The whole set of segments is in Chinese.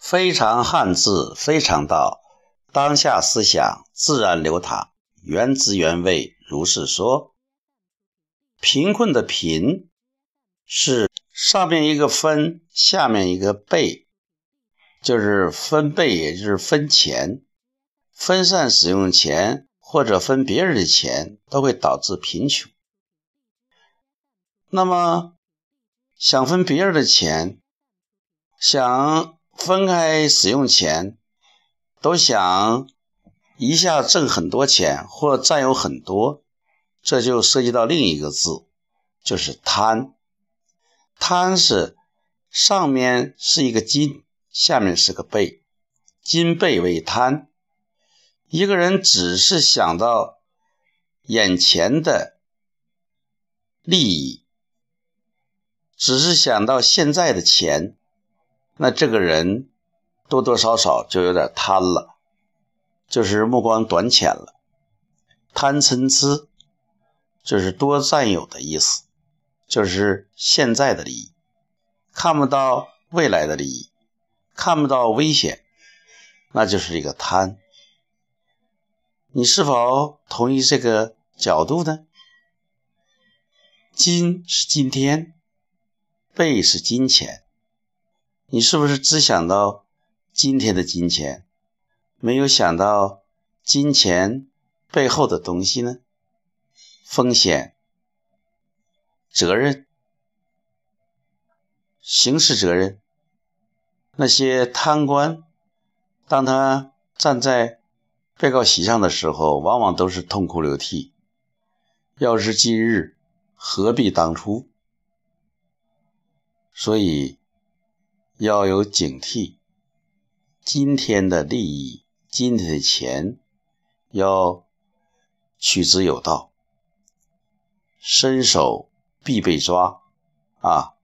非常汉字，非常道。当下思想自然流淌，原汁原味如是说。贫困的贫是上面一个分，下面一个备，就是分贝，也就是分钱。分散使用钱或者分别人的钱，都会导致贫穷。那么想分别人的钱，想。分开使用钱，都想一下挣很多钱或占有很多，这就涉及到另一个字，就是贪。贪是上面是一个金，下面是个贝，金贝为贪。一个人只是想到眼前的利益，只是想到现在的钱。那这个人多多少少就有点贪了，就是目光短浅了。贪嗔痴就是多占有的意思，就是现在的利益，看不到未来的利益，看不到危险，那就是一个贪。你是否同意这个角度呢？今是今天，贝是金钱。你是不是只想到今天的金钱，没有想到金钱背后的东西呢？风险、责任、刑事责任。那些贪官，当他站在被告席上的时候，往往都是痛哭流涕。要是今日，何必当初？所以。要有警惕，今天的利益，今天的钱，要取之有道。伸手必被抓，啊，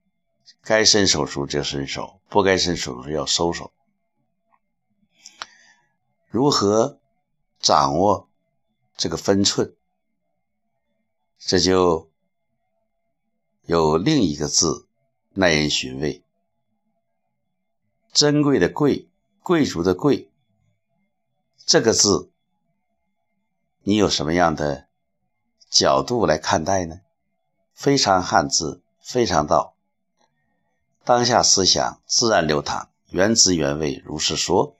该伸手时就伸手，不该伸手时要收手。如何掌握这个分寸？这就有另一个字耐人寻味。珍贵的贵，贵族的贵，这个字，你有什么样的角度来看待呢？非常汉字，非常道，当下思想自然流淌，原汁原味，如是说。